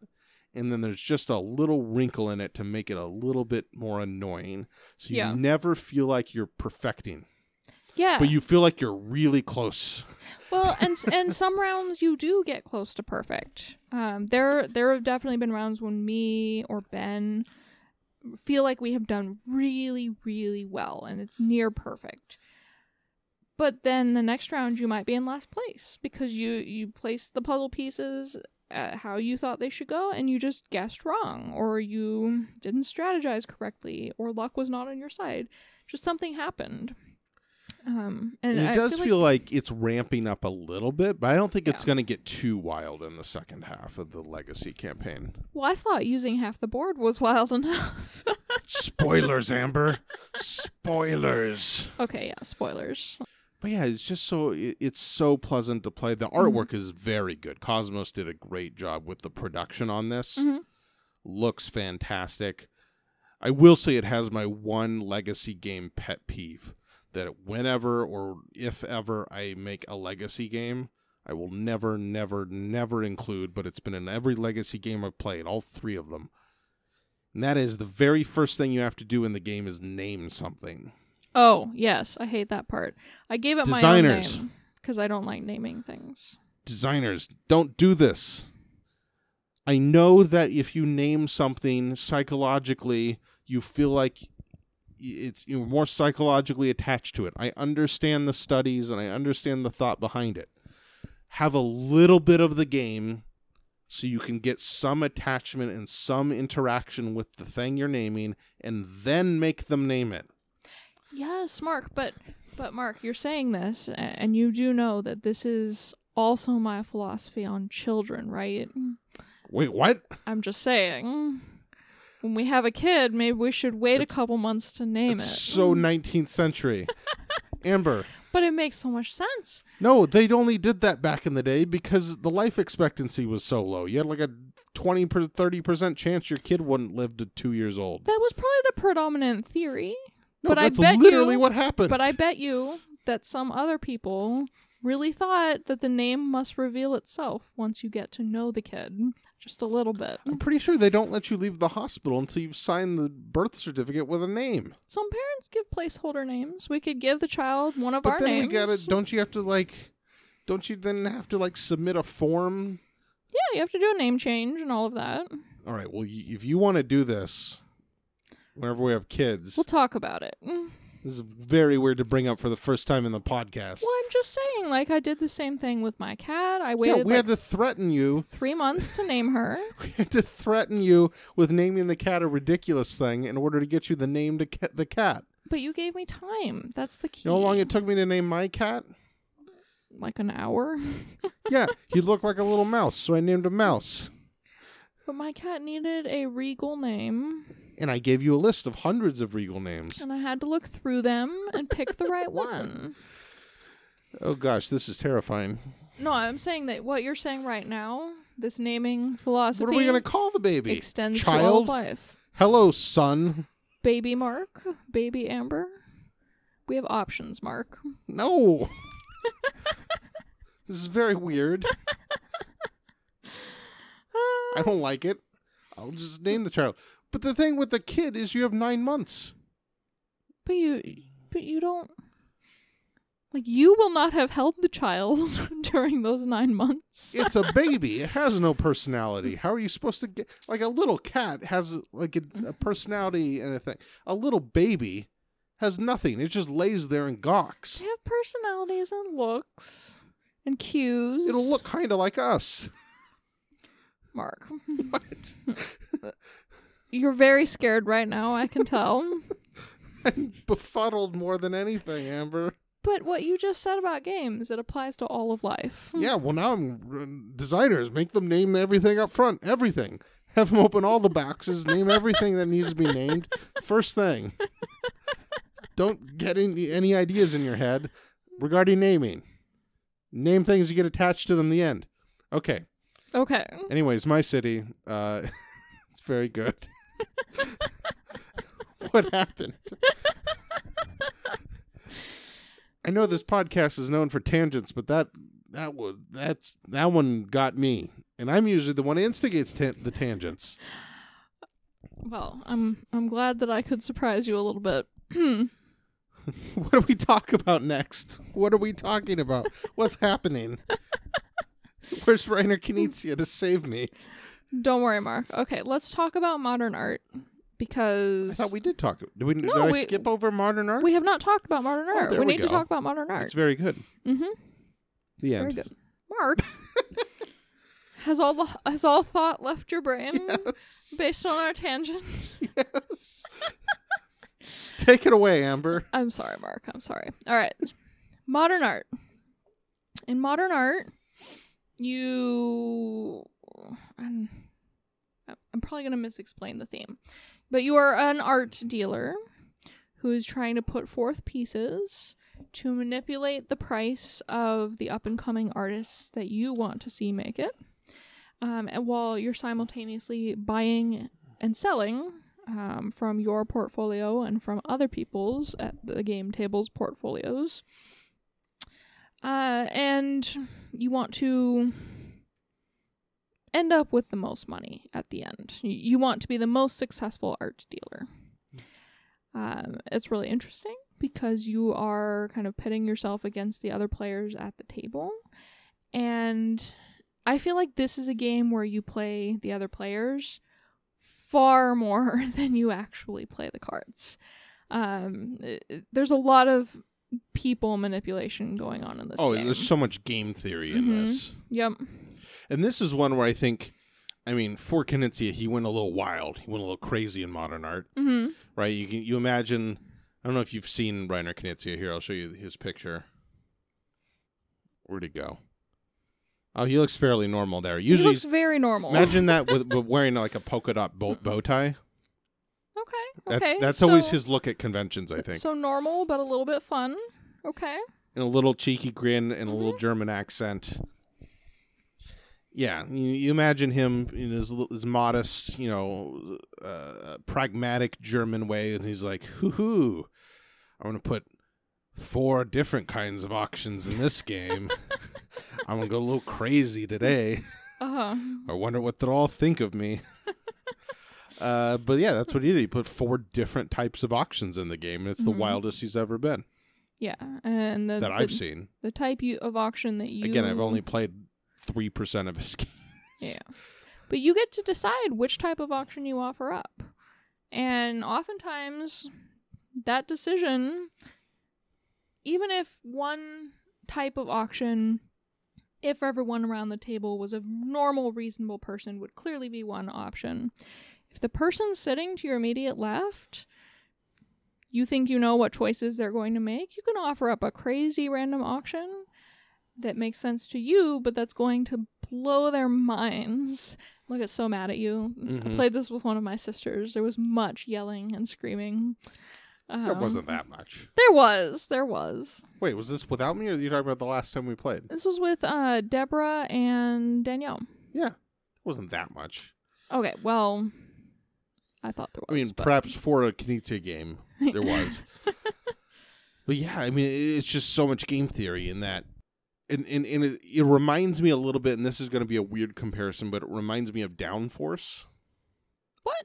and then there's just a little wrinkle in it to make it a little bit more annoying. So you Yeah. never feel like you're perfecting, Yeah. but you feel like you're really close. Well, and and some rounds you do get close to perfect. Um, there there have definitely been rounds when me or Ben feel like we have done really really well and it's near perfect. But then the next round you might be in last place because you you placed the puzzle pieces at how you thought they should go and you just guessed wrong or you didn't strategize correctly or luck was not on your side. Just something happened. Um, and, And it I does feel feel, like like, it's ramping up a little bit, but I don't think it's going to get too wild in the second half of the Legacy campaign. Well, I thought using half the board was wild enough. Spoilers, Amber. Spoilers. okay, yeah, spoilers. But yeah, it's just so it, it's so pleasant to play. The artwork is very good. Kosmos did a great job with the production on this. Mhm. Looks fantastic. I will say it has my one legacy game pet peeve that whenever or if ever I make a legacy game, I will never, never, never include, but it's been in every legacy game I've played, all three of them. And that is the very first thing you have to do in the game is name something. Oh, yes, I hate that part. I gave it Designers. my own name because I don't like naming things. designers don't do this i know that if you name something psychologically you feel like it's you're more psychologically attached to it i understand the studies and i understand the thought behind it have a little bit of the game so you can get some attachment and some interaction with the thing you're naming and then make them name it Yes, Mark, but but Mark, you're saying this, and you do know that this is also my philosophy on children, right? Mm. wait what I'm just saying. When we have a kid, maybe we should wait a couple months to name it's it. so 19th century amber but it makes so much sense. No, they only did that back in the day because the life expectancy was so low. You had like a 20 per 30% chance your kid wouldn't live to 2 years old. That was probably the predominant theory. But I that's bet literally you- what happened. But I bet you that some other people really thought that the name must reveal itself once you get to know the kid just a little bit. I'm pretty sure they don't let you leave the hospital until you've signed the birth certificate with a name. Some parents give placeholder names. We could give the child one of But our then names. we gotta. Don't you have to like? Don't you then have to like submit a form? yeah, you have to do a name change and all of that. All right. Well, y- if you want to do this, whenever we have kids, We'll talk about it. Mm. this is very weird to bring up for the first time in the podcast. Well, I'm just saying, like I did the same thing with my cat. I waited. yeah, we like had to threaten you. three months to name her. We had to threaten you with naming the cat a ridiculous thing in order to get you the name to ca- the cat. But you gave me time. That's the key. You know how long it took me to name my cat? like an hour. Yeah, he looked like a little mouse, so I named him Mouse. But my cat needed a regal name, And I gave you a list of hundreds of regal names. and I had to look through them and pick the right one. Oh gosh, this is terrifying. No, I'm saying that what you're saying right now, this naming philosophy, What are we gonna call the baby? extends to all of Child? life. Hello, son. Baby Mark, baby Amber. We have options, Mark. No. this is very weird. I don't like it. I'll just name the child. But the thing with the kid is you have nine months. But you, but you don't. Like you will not have held the child during those nine months. It's a baby. it has no personality. How are you supposed to get like a little cat has like a, a personality and a thing. A little baby has nothing. It just lays there and gawks. They have personalities and looks and cues. It'll look kind of like us. Mark. What? You're very scared right now. I can tell. I'm befuddled more than anything, Amber. but what you just said about games, it applies to all of life. Yeah, well now I'm uh, designers make them name everything up front, everything. Have them open all the boxes, name everything that needs to be named first thing. Don't get any, any ideas in your head regarding naming. Name things you get attached to them. The end. Okay. Okay. Anyways, my city. Uh, it's very good. what happened? I know this podcast is known for tangents, but that that was that's that one got me, and I'm usually the one who instigates ta- the tangents. Well, I'm I'm glad that I could surprise you a little bit. What do we talk about next? What are we talking about? What's happening? Where's Reiner Knizia to save me? Don't worry, Mark. Okay, let's talk about modern art because I thought we did talk. Did we? did I we- skip over modern art? we have not talked about modern Oh, art. there we we need to talk about modern art. It's very good. mm-hmm. The end. Very good. Mark, has all the has all thought left your brain Yes. based on our tangent? Yes. Take it away, Amber. I'm sorry, Mark. I'm sorry. All right. Modern art. In modern art, you. I'm, I'm probably going to misexplain the theme. But you are an art dealer who is trying to put forth pieces to manipulate the price of the up and coming artists that you want to see make it. Um, and while you're simultaneously buying and selling um, from your portfolio and from other people's at the game tables portfolios. Uh, and you want to end up with the most money at the end. You, want to be the most successful art dealer. Um, it's really interesting because you are kind of pitting yourself against the other players at the table. And I feel like this is a game where you play the other players far more than you actually play the cards. Um, it- it- there's a lot of people manipulation going on in this Oh, game. there's so much game theory in Mhm. this. Yep. And this is one where I think, I mean, for Knizia, he went a little wild. He went a little crazy in modern art, Mm-hmm. right? You can, you imagine, I don't know if you've seen Reiner Knizia here. I'll show you his picture. Where'd he go? Oh, he looks fairly normal there. He Usually, looks very normal. imagine that with, with wearing like a polka dot bow, bow tie. Okay. That's that's always his look at conventions, I think. So normal, but a little bit fun. Okay. and a little cheeky grin and a Mm-hmm. little German accent. Yeah, you, you imagine him in his his modest, you know, uh, pragmatic German way, and he's like, "Hoo hoo, I'm gonna put four different kinds of auctions in this game. I'm gonna go a little crazy today. Uh huh. I wonder what they'll all think of me. uh, but yeah, that's what he did. He put four different types of auctions in the game, and it's the Mhm. wildest he's ever been Yeah, and the that the, I've seen. the type you, of auction that you Again, I've only played three percent of his games. Yeah. But you get to decide which type of auction you offer up. And oftentimes, that decision, even if one type of auction, if everyone around the table was a normal, reasonable person, would clearly be one option. If the person sitting to your immediate left, you think you know what choices they're going to make, you can offer up a crazy random auction that makes sense to you, but that's going to blow their minds. Look, it's so mad at you. I Mhm. played this with one of my sisters. There was much yelling and screaming. There Um, wasn't that much. There was. There was. Wait, was this without me, or are you talking about the last time we played? This was with uh, Deborah and Danielle. Yeah, it wasn't that much. Okay, well, I thought there was. I mean, but- perhaps for a Knizia game, there was. but yeah, I mean, it's just so much game theory in that. And, and, and it, it reminds me a little bit, and this is going to be a weird comparison, but it reminds me of Downforce. what?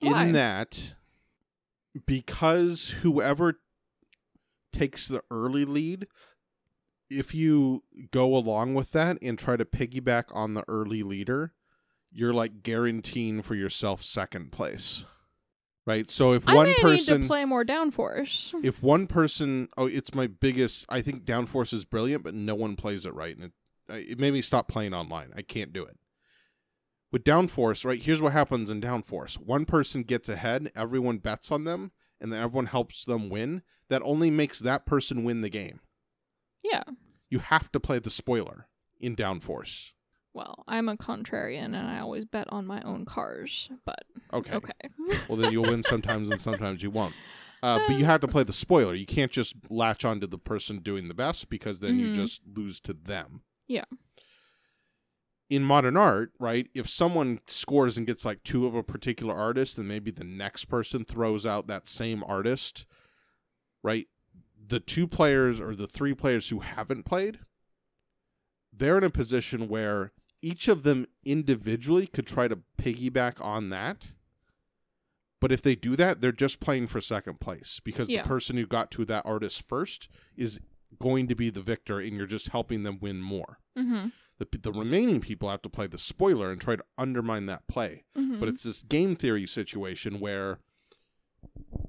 Why? In that, because whoever takes the early lead, if you go along with that and try to piggyback on the early leader, you're like guaranteeing for yourself second place. Right? So if I one person need to play more Downforce. if one person oh it's my biggest i think downforce is brilliant but no one plays it right and it, it made me stop playing online i can't do it with downforce right here's what happens in downforce one person gets ahead everyone bets on them and then everyone helps them win that only makes that person win the game Yeah. you have to play the spoiler in downforce Well, I'm a contrarian and I always bet on my own cars, but okay, okay. well then you'll win sometimes and sometimes you won't uh, but you have to play the spoiler you can't just latch onto the person doing the best because then you Mhm. just lose to them Yeah. in modern art, right, if someone scores and gets like two of a particular artist, and maybe the next person throws out that same artist, right? The two players or the three players who haven't played, they're in a position where each of them individually could try to piggyback on that. But if they do that, they're just playing for second place because Yeah. the person who got to that artist first is going to be the victor, and you're just helping them win more mm-hmm. the, the remaining people have to play the spoiler and try to undermine that play. Mm-hmm. But it's this game theory situation where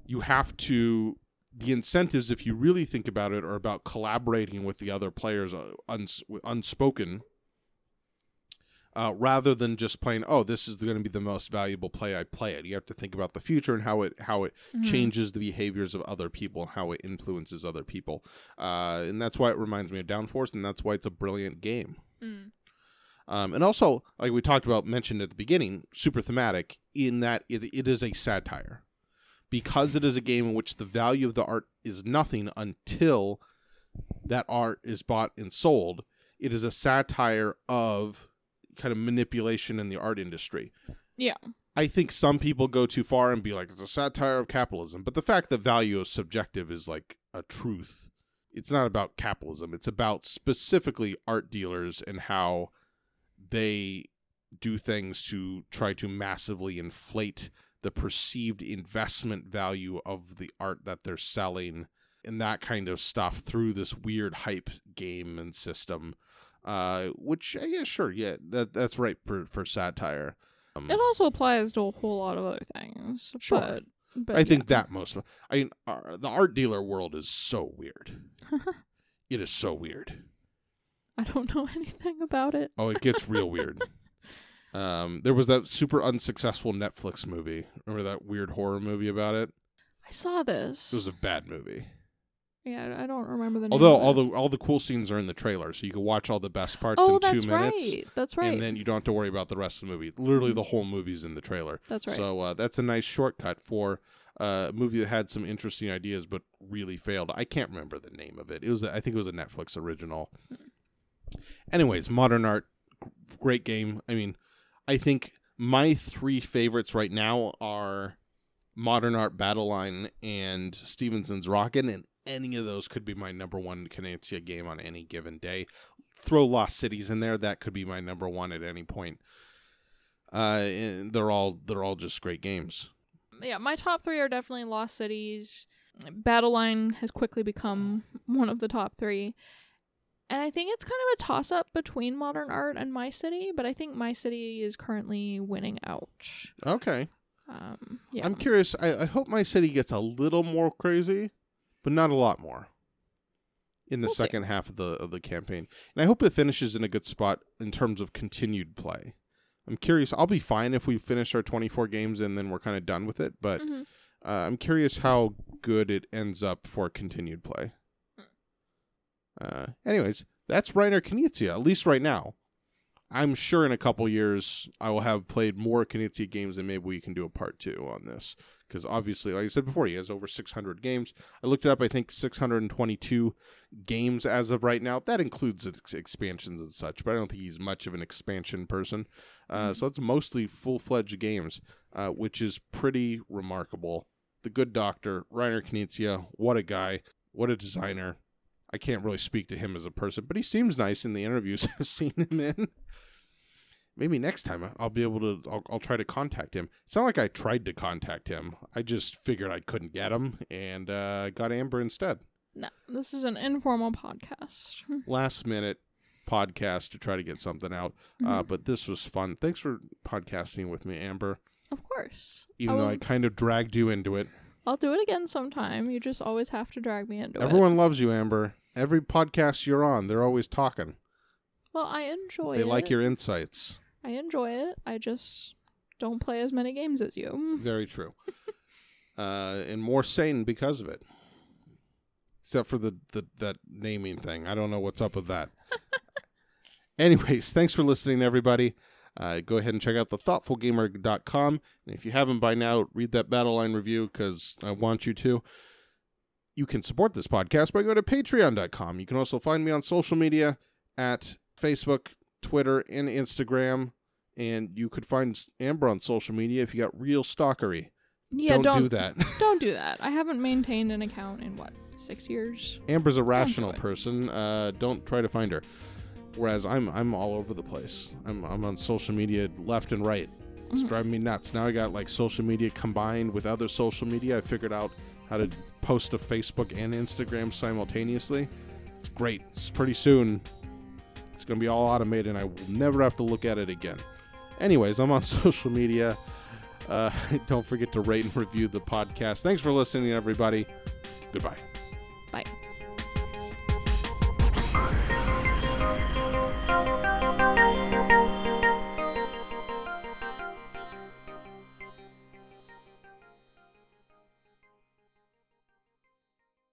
you have to. The incentives, if you really think about it, are about collaborating with the other players, uh, uns, unspoken, uh, rather than just playing. Oh, this is going to be the most valuable play I play it. You have to think about the future and how it how it Mhm. changes the behaviors of other people, and how it influences other people, uh, and that's why it reminds me of Downforce, and that's why it's a brilliant game. Mm. Um, and also, like we talked about, mentioned at the beginning, super thematic in that it, it is a satire. Because it is a game in which the value of the art is nothing until that art is bought and sold, it is a satire of kind of manipulation in the art industry. Yeah. I think some people go too far and be like, it's a satire of capitalism. But the fact that value is subjective is like a truth. It's not about capitalism. It's about specifically art dealers and how they do things to try to massively inflate the perceived investment value of the art that they're selling and that kind of stuff through this weird hype game and system. Uh, which uh, yeah, sure, yeah, that that's right for for satire. Um, It also applies to a whole lot of other things. Sure. But, but I think that most. of- I mean, uh, the art dealer world is so weird. it is so weird. I don't know anything about it. Oh, it gets real weird. Um, there was that super unsuccessful Netflix movie. Remember that weird horror movie about it? I saw this. It was a bad movie. Yeah, I don't remember the name. Although all the all the cool scenes are in the trailer, so you can watch all the best parts oh, in that's two minutes, right. That's right. and then you don't have to worry about the rest of the movie. Literally, the whole movie's in the trailer. that's right. So uh, that's a nice shortcut for uh, a movie that had some interesting ideas but really failed. I can't remember the name of it. It was I think it was a Netflix original. Anyways, modern art, great game. I mean, I think my three favorites right now are modern art battle line and stephenson's rocket and any of those could be my number one Knizia game on any given day. Throw Lost Cities in there, that could be my number one at any point. Uh, they're all they're all just great games. Yeah, my top three are definitely Lost Cities. Battle Line has quickly become one of the top three. And I think it's kind of a toss up between Modern Art and My City, but I think My City is currently winning out. Okay. Um, yeah. I'm curious. I, I hope my city gets a little more crazy, but not a lot more. In the We'll see. second half of the of the campaign, and I hope it finishes in a good spot in terms of continued play. I'm curious. I'll be fine if we finish our 24 games and then we're kind of done with it. But Mhm. uh, I'm curious how good it ends up for continued play. Uh, anyways, that's Reiner Knizia, at least right now. I'm sure in a couple years I will have played more Knizia games and maybe we can do a part two on this. Because obviously, like I said before, he has over 600 games. I looked it up, I think 622 games as of right now. That includes ex- expansions and such, but I don't think he's much of an expansion person. Uh, so that's mostly full fledged games, uh, which is pretty remarkable. The Good Doctor, Reiner Knizia, what a guy, what a designer. I can't really speak to him as a person, but he seems nice in the interviews I've seen him in. Maybe next time I'll be able to. I'll, I'll try to contact him. It's not like I tried to contact him. I just figured I couldn't get him and uh, got Amber instead. No, this is an informal podcast. Last minute podcast to try to get something out. Uh, Mhm. but this was fun. Thanks for podcasting with me, Amber. Of course. Even though I kind of dragged you into it. I'll do it again sometime. You just always have to drag me into it. Everyone loves you, Amber. Every podcast you're on, they're always talking. Well, I enjoy They it. like your insights. I enjoy it. I just don't play as many games as you. Very true. uh, and more sane because of it. Except for the, the that naming thing. I don't know what's up with that. Anyways, thanks for listening, everybody. Uh, go ahead and check out the thoughtfulgamer.com. And if you haven't by now, read that Battle Line review because I want you to. You can support this podcast by going to patreon.com. You can also find me on social media at Facebook, Twitter, and Instagram. And you could find Amber on social media if you got real stalkery. Yeah, don't, don't do that. don't do that. I haven't maintained an account in what six years. Amber's a rational it. person. Uh, don't try to find her. Whereas I'm I'm all over the place. I'm I'm on social media left and right. It's Mhm. driving me nuts. Now I got like social media combined with other social media. I figured out how to post to Facebook and Instagram simultaneously. It's great. It's pretty soon. It's gonna be all automated, and I will never have to look at it again. Anyways, I'm on social media. Uh, don't forget to rate and review the podcast. Thanks for listening, everybody. Goodbye. Bye.